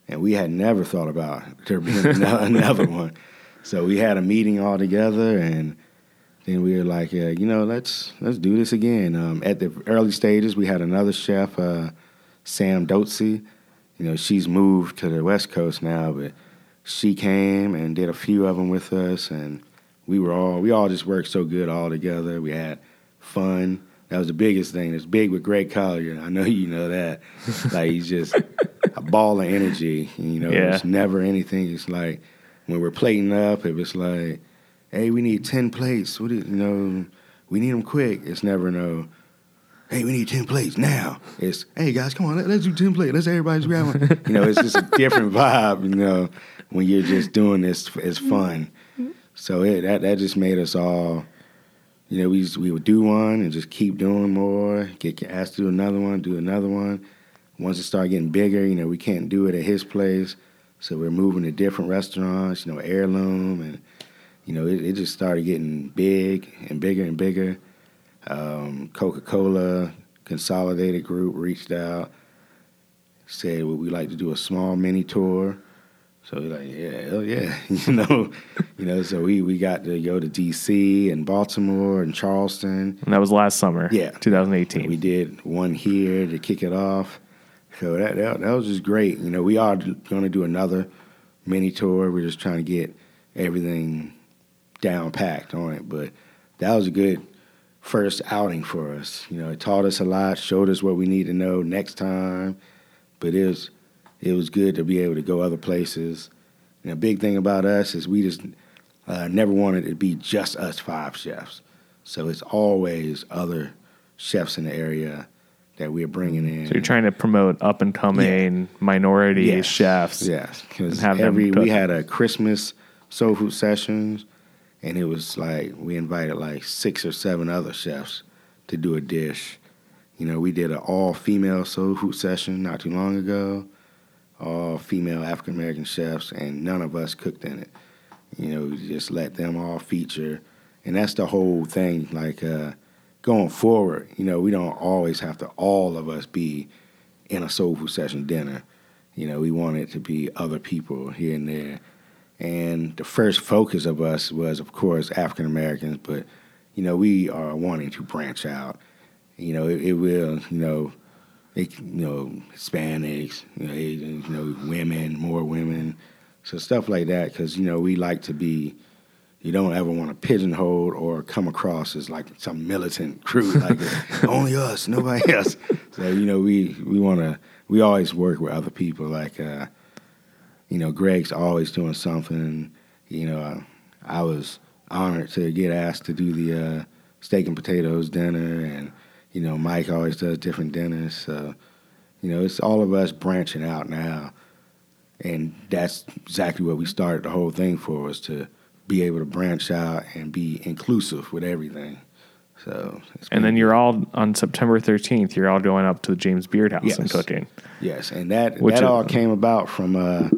and we had never thought about there being another one. So we had a meeting all together, and then we were like, yeah, you know, let's let's do this again. Um, at the early stages, we had another chef, uh, Sam Dotsey. You know, she's moved to the West Coast now, but she came and did a few of them with us, and we were all we all just worked so good all together. We had fun. That was the biggest thing. It's big with Greg Collier. I know you know that. like he's just a ball of energy. You know, Yeah. it's never anything. It's like when we're plating up, it was like, hey, we need ten plates. What do you, know? We need them quick. It's never no. Hey, we need ten plates now. It's hey guys, come on, let, us do ten plates. Let's everybody just grab one. you know, it's just a different vibe. You know, when you're just doing this, it's fun. So it, that that just made us all. You know, we just, we would do one and just keep doing more. Get asked to do another one, do another one. Once it started getting bigger, you know, we can't do it at his place, so we're moving to different restaurants. You know, heirloom, and you know, it, it just started getting big and bigger and bigger. Um, Coca Cola Consolidated Group reached out, said, "Would we like to do a small mini tour?" So we're like, yeah, hell yeah, you know, you know. So we we got to go to D.C. and Baltimore and Charleston. And that was last summer. Yeah. 2018. We did one here to kick it off. So that that, that was just great. You know, we are going to do another mini tour. We're just trying to get everything down packed on it. But that was a good first outing for us. You know, it taught us a lot, showed us what we need to know next time. But it was it was good to be able to go other places. And a big thing about us is we just uh, never wanted it to be just us five chefs. So it's always other chefs in the area that we're bringing in. so you're trying to promote up and coming minority Yes. chefs. Yes, because and have them every we had a Christmas soul food sessions, and it was like we invited like six or seven other chefs to do a dish. You know, we did an all female soul food session not too long ago, all female African American chefs, and none of us cooked in it. You know, we just let them all feature, and that's the whole thing. Like uh, going forward, you know, we don't always have to all of us be in a soul food session dinner. You know, we want it to be other people here and there. And the first focus of us was, of course, African Americans, but, you know, we are wanting to branch out. You know, it, it will, you know, it, you know, Hispanics, you know, Asians, you know, women, more women. So stuff like that, because, you know, we like to be, you don't ever want to pigeonhole or come across as like some militant crew, like only us, nobody else. So, you know, we, we want to, we always work with other people. Like, uh, you know, Greg's always doing something. You know, uh, I was honored to get asked to do the uh, steak and potatoes dinner, and you know, Mike always does different dinners. So, you know, it's all of us branching out now, and that's exactly what we started the whole thing for was to be able to branch out and be inclusive with everything. So, it's And then you're all on September 13th. You're all going up to the James Beard House and cooking. Yes, and that Which that all came about from uh,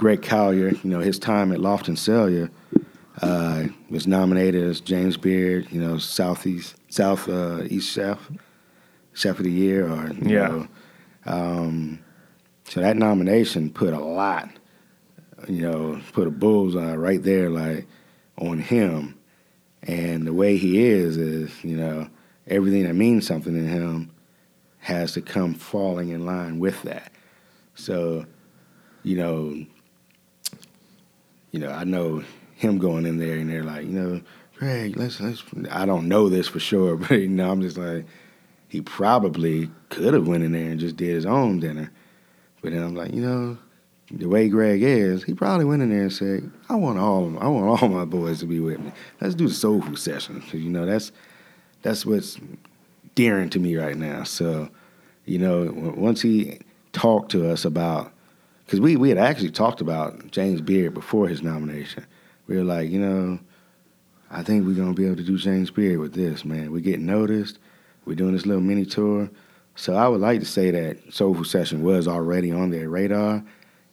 Greg Collier. You know, his time at Loft and Cellar uh, was nominated as James Beard. You know, Southeast South uh, East Chef Chef of the Year, or you Yeah. know, um, so that nomination put a lot. You know, put a bullseye right there, like on him, and the way he is is you know everything that means something to him has to come falling in line with that. So, you know, you know, I know him going in there and they're like, you know, Greg, let's let's I don't know this for sure, but you know, I'm just like he probably could have went in there and just did his own dinner. But then I'm like, you know, the way Greg is, he probably went in there and said, I want all of them, I want all my boys to be with me. Let's do the soul food session. Cause you know, that's that's what's dearing to me right now. So, you know, once he talked to us about, because we, we had actually talked about James Beard before his nomination. We were like, you know, I think we're going to be able to do James Beard with this, man. We're getting noticed. We're doing this little mini tour. So I would like to say that Soul Food Session was already on their radar,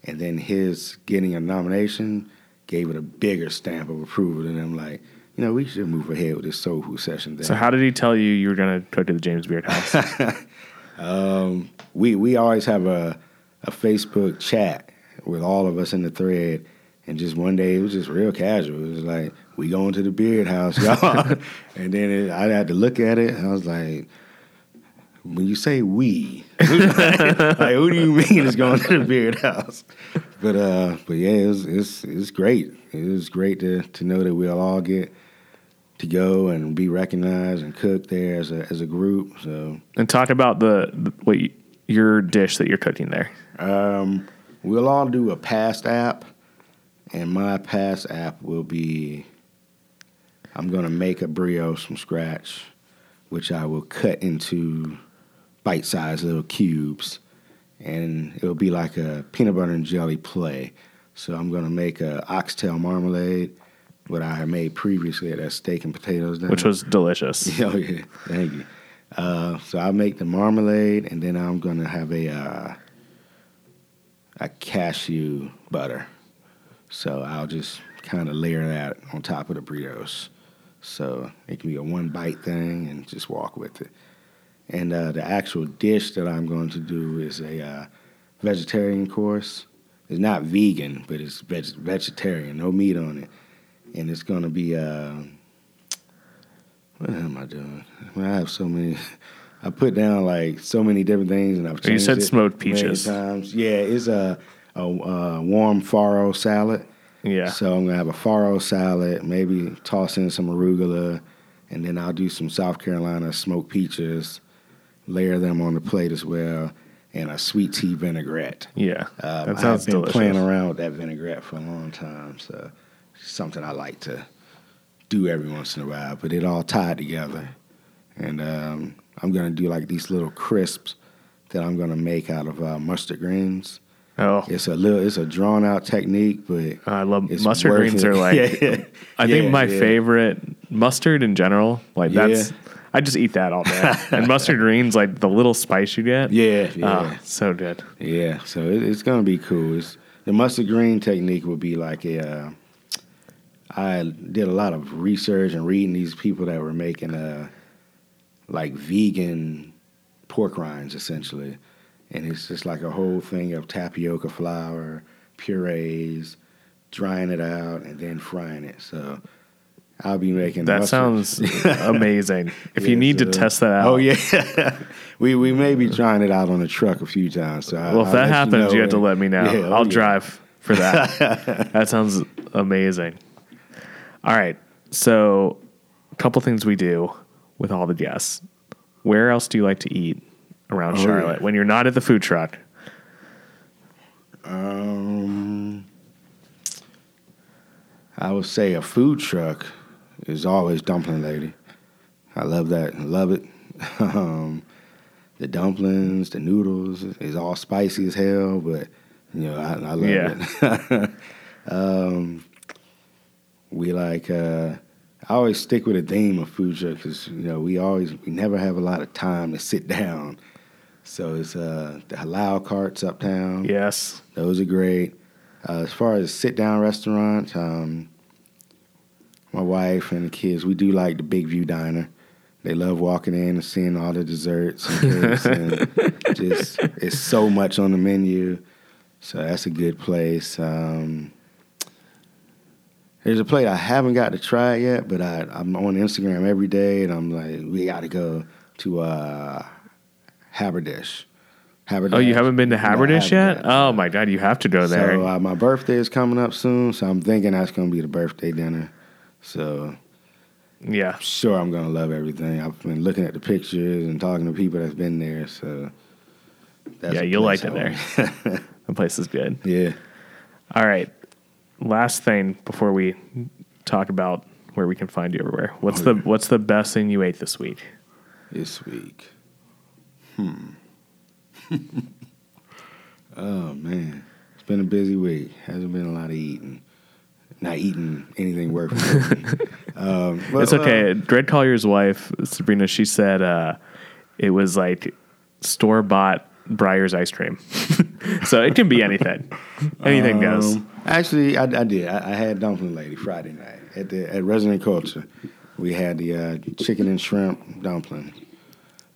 and then his getting a nomination gave it a bigger stamp of approval. And I'm like, you know, we should move ahead with this Soul Food Session thing. So how did he tell you you were going to cook to the James Beard House? Um, we we always have a a Facebook chat with all of us in the thread. And just one day, it was just real casual. It was like, we going to the beard house, y'all. and then it, I had to look at it. And I was like, when you say we, like who do you mean is going to the beard house? But uh, but yeah, it's it's great. It was great to to know that we'll all get to go and be recognized and cook there as a as a group. So And talk about the, the what you, your dish that you're cooking there. um, we'll all do a past app, and my past app will be. I'm gonna make a brioche from scratch, which I will cut into bite-sized little cubes, and it'll be like a peanut butter and jelly play. So I'm gonna make a oxtail marmalade, what I had made previously at that steak and potatoes. Down which was delicious. Oh yeah, thank you. Uh, so I'll make the marmalade, and then I'm gonna have a uh, a cashew butter. So I'll just kind of layer that on top of the burritos. So it can be a one bite thing, and just walk with it. And uh, the actual dish that I'm going to do is a uh, vegetarian course. It's not vegan, but it's veg- vegetarian, no meat on it, and it's to be. Uh, what am I doing? I have so many. I put down like so many different things, and I've changed You said it smoked peaches. times. Yeah, it's a, a, a warm farro salad. Yeah. So I'm gonna have a farro salad, maybe toss in some arugula, and then I'll do some South Carolina smoked peaches, layer them on the plate as well, and a sweet tea vinaigrette. Yeah. Um, that sounds I've been delicious. playing around with that vinaigrette for a long time, so something I like to do every once in a while. But it all tied together, and um, I'm gonna do like these little crisps that I'm gonna make out of uh, mustard greens. Oh, It's a little, it's a drawn out technique, but I love mustard greens it. are like Yeah. I think Yeah, my yeah. favorite mustard in general. Like that's Yeah. I just eat that all day. and mustard greens, like the little spice you get. Yeah, yeah. Oh, so good. Yeah, so it, it's gonna be cool. It's, the mustard green technique would be like a. Uh, I did a lot of research and reading these people that were making uh, like vegan pork rinds essentially, and it's just like a whole thing of tapioca flour, purees, drying it out, and then frying it. So I'll be making That mustard- sounds amazing. If you Yeah, need to test that out. Oh yeah, we we may be trying it out on the truck a few times. So I, Well, if I'll that happens, know you, have to let me know. Yeah, oh, I'll yeah. drive for that. that sounds amazing. All right. So, a couple things we do with all the guests. Where else do you like to eat around Oh, Charlotte yeah. when you're not at the food truck? Um, I would say a food truck is always dumpling lady. I love that. I love it. um, the dumplings, the noodles is all spicy as hell, but you know I, I love Yeah. it. um, we like. Uh, I always stick with a theme of food truck because you know we always we never have a lot of time to sit down. So it's uh, the halal carts uptown. Yes. Those are great. Uh, as far as sit down restaurants, um, my wife and the kids, we do like the Big View Diner. They love walking in and seeing all the desserts and and just it's so much on the menu. So that's a good place. Um, there's a place I haven't got to try yet, but I, I'm on Instagram every day, and I'm like, we got to go to uh, Haberdish. Haberdish. Oh, you haven't been to No, Haberdish haven't yet? Oh my God, you have to go there. so uh, my birthday is coming up soon, so I'm thinking that's gonna be the birthday dinner. So yeah. sure, I'm gonna love everything. I've been looking at the pictures and talking to people that's been there. So that's Yeah, you'll like it there. The place is good. yeah. All right. Last thing before we talk about where we can find you everywhere. What's the what's the best thing you ate this week? This week. Hmm. oh man, it's been a busy week. Hasn't been a lot of eating. Not eating anything worth. eating. um, but, It's okay. uh, Dred Collier's wife, Sabrina, she said uh, it was like store bought Breyer's ice cream. so it can be anything. Anything goes. Um, Actually, I, I did. I, I had dumpling lady Friday night at the at Resident Culture. We had the uh, chicken and shrimp dumpling.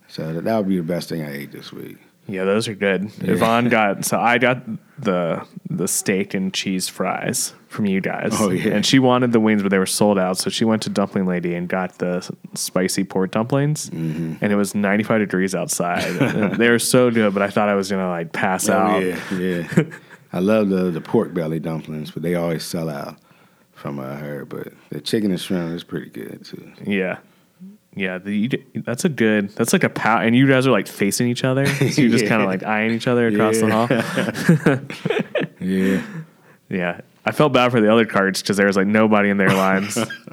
So that, that would be the best thing I ate this week. Yeah, those are good. Yvonne got so I got the the steak and cheese fries from you guys. Oh, yeah. And she wanted the wings, but they were sold out. So she went to Dumpling Lady and got the spicy pork dumplings. Mm-hmm. And it was 95 degrees outside. They were so good, but I thought I was gonna like pass Oh, out. yeah, yeah. I love the the pork belly dumplings, but they always sell out from uh, her. But the chicken and shrimp is pretty good too. Yeah. Yeah, the, you that's a good. That's like a pow, and you guys are like facing each other. So you're just Yeah. kind of like eyeing each other across the hall. Yeah, Yeah, I felt bad for the other carts because there was like nobody in their lines.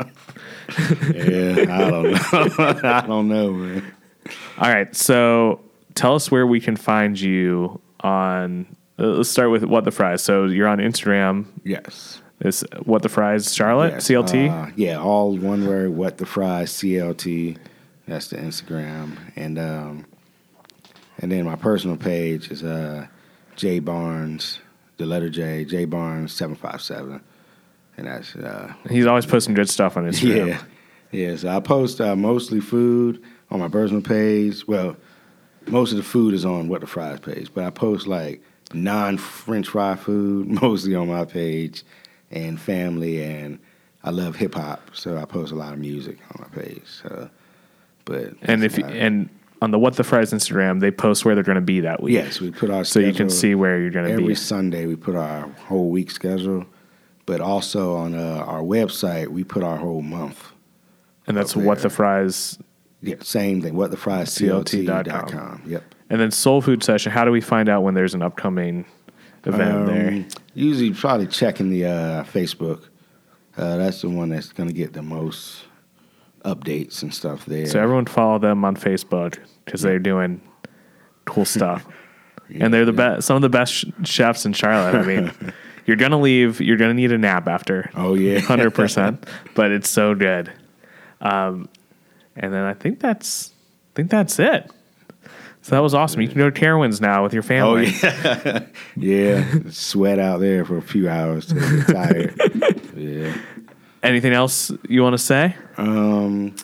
yeah. I don't know. I don't know, man. All right, so tell us where we can find you on. uh, Let's start with what the fries. So you're on Instagram. Yes. Is what the fries Charlotte Yes, CLT. uh, yeah, all one word. What the fries CLT. That's the Instagram, and um, and then my personal page is uh, J Barnes, the letter J, J Barnes seven five seven, and that's uh, He's always posting good stuff on Instagram. yeah, yeah. So I post uh, mostly food on my personal page. Well, most of the food is on what the fries page, but I post like non French fry food mostly on my page, and family, and I love hip hop, so I post a lot of music on my page. So, but And if you, and on the what the fries Instagram, they post where they're going to be that week. yes, we put our So you can see where you're going to be every. Sunday we put our whole week schedule, but also on uh, our website we put our whole month. And that's what the fries. Yeah, same thing. What the fries CLT dot com. Yep. And then Soul Food Session. How do we find out when there's an upcoming event Um, there? Usually, probably checking the uh, Facebook. Uh, that's the one that's going to get the most updates and stuff there. So everyone follow them on Facebook because they're doing cool stuff, and they're the best. Some of the best sh- chefs in Charlotte. I mean, you're gonna leave. You're gonna need a nap after. Oh yeah, hundred percent. But it's so good. Um, and then I think that's I think that's it. So that was awesome. You can go to Carowinds now with your Oh family. yeah, yeah. Sweat out there for a few hours to get tired. yeah. Anything else you want to say? Um,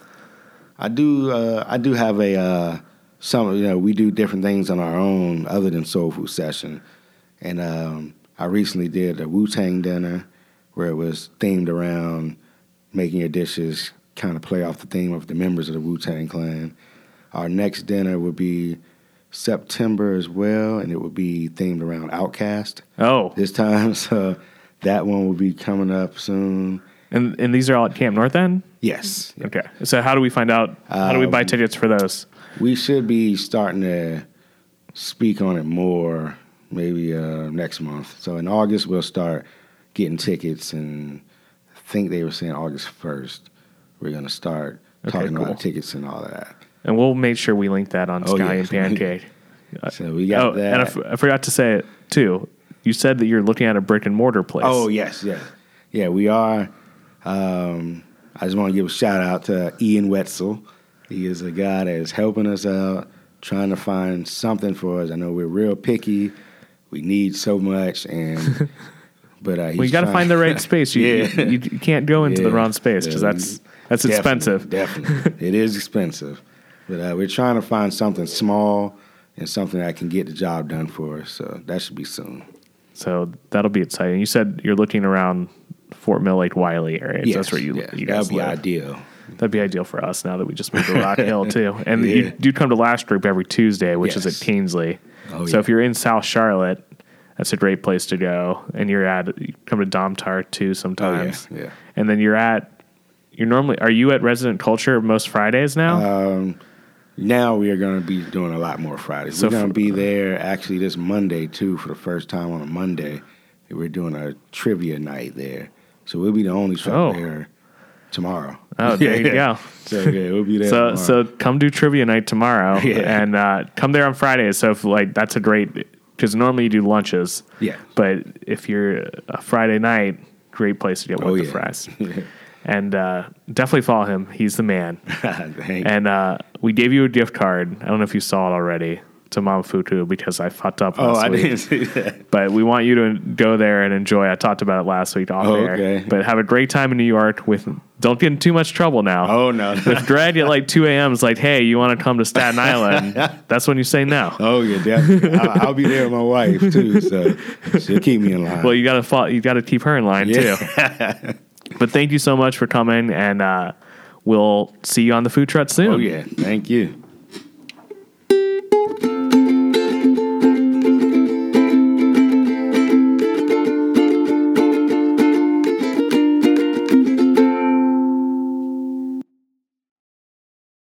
I do. Uh, I do have a uh, some. You know, we do different things on our own other than soul food session, and um, I recently did a Wu Tang dinner where it was themed around making your dishes kind of play off the theme of the members of the Wu Tang Clan. Our next dinner would be September as well, and it would be themed around Outcast Oh, this time. So that one will be coming up soon. and and these are all at Camp North End. Yes. Okay. So how do we find out? How do we buy Um, tickets for those? We should be starting to speak on it more maybe uh, next month. So in August we'll start getting tickets, and I think they were saying August first we're gonna start Okay, talking cool. about tickets and all that. And we'll make sure we link that on Oh, Sky yeah. and Pancake. So we got oh, that. and I, f- I forgot to say it too. You said that you're looking at a brick and mortar place. Oh yes, yes, yeah. We are. Um, I just want to give a shout out to Ian Wetzel. He is a guy that is helping us out, trying to find something for us. I know we're real picky. We need so much, and but uh, well, you got to find the right space. You, Yeah. you, you can't go into the wrong space because Yeah, that's that's Definitely, expensive. Definitely, it is expensive, but uh, we're trying to find something small and something that can get the job done for us. So that should be soon. So that'll be exciting. You said you're looking around Fort Mill Lake Wylie area. so that's where you, yes, you guys would be live. ideal. That'd be ideal for us now that we just moved to Rock Hill too. And Yeah. you do come to Last Group every Tuesday, which is at Kingsley. Oh, so yeah. if you're in South Charlotte, that's a great place to go. And you're at you come to Domtar too sometimes. Oh, yeah. And then you're at you're normally are you at Resident Culture most Fridays now? Um, now we are going to be doing a lot more Fridays. So We're going to be there actually this Monday too for the first time on a Monday. We're doing a trivia night there, so we'll be the only show Oh. there tomorrow. oh, there you go. So yeah, we'll be there. So tomorrow. so come do trivia night tomorrow Yeah. and uh, come there on Fridays. So if like that's a great because normally you do lunches. yeah, But if you're a Friday night, great place to get Oh, with the fries. and uh, definitely follow him. He's the man. And uh, we gave you a gift card. I don't know if you saw it already to Momofuku because I fucked up Oh, I week. didn't see that. But we want you to go there and enjoy. I talked about it last week off Oh, air. okay. But have a great time in New York. With don't get in too much trouble now. Oh no. If Greg at like 2 a.m. is like, hey, you want to come to Staten Island? that's when you say no. Oh yeah, definitely. I'll, I'll be there with my wife too, so she'll keep me in line. Well, you gotta follow, you gotta keep her in line Yeah. too. But thank you so much for coming, and uh, we'll see you on the food truck soon. oh yeah, thank you.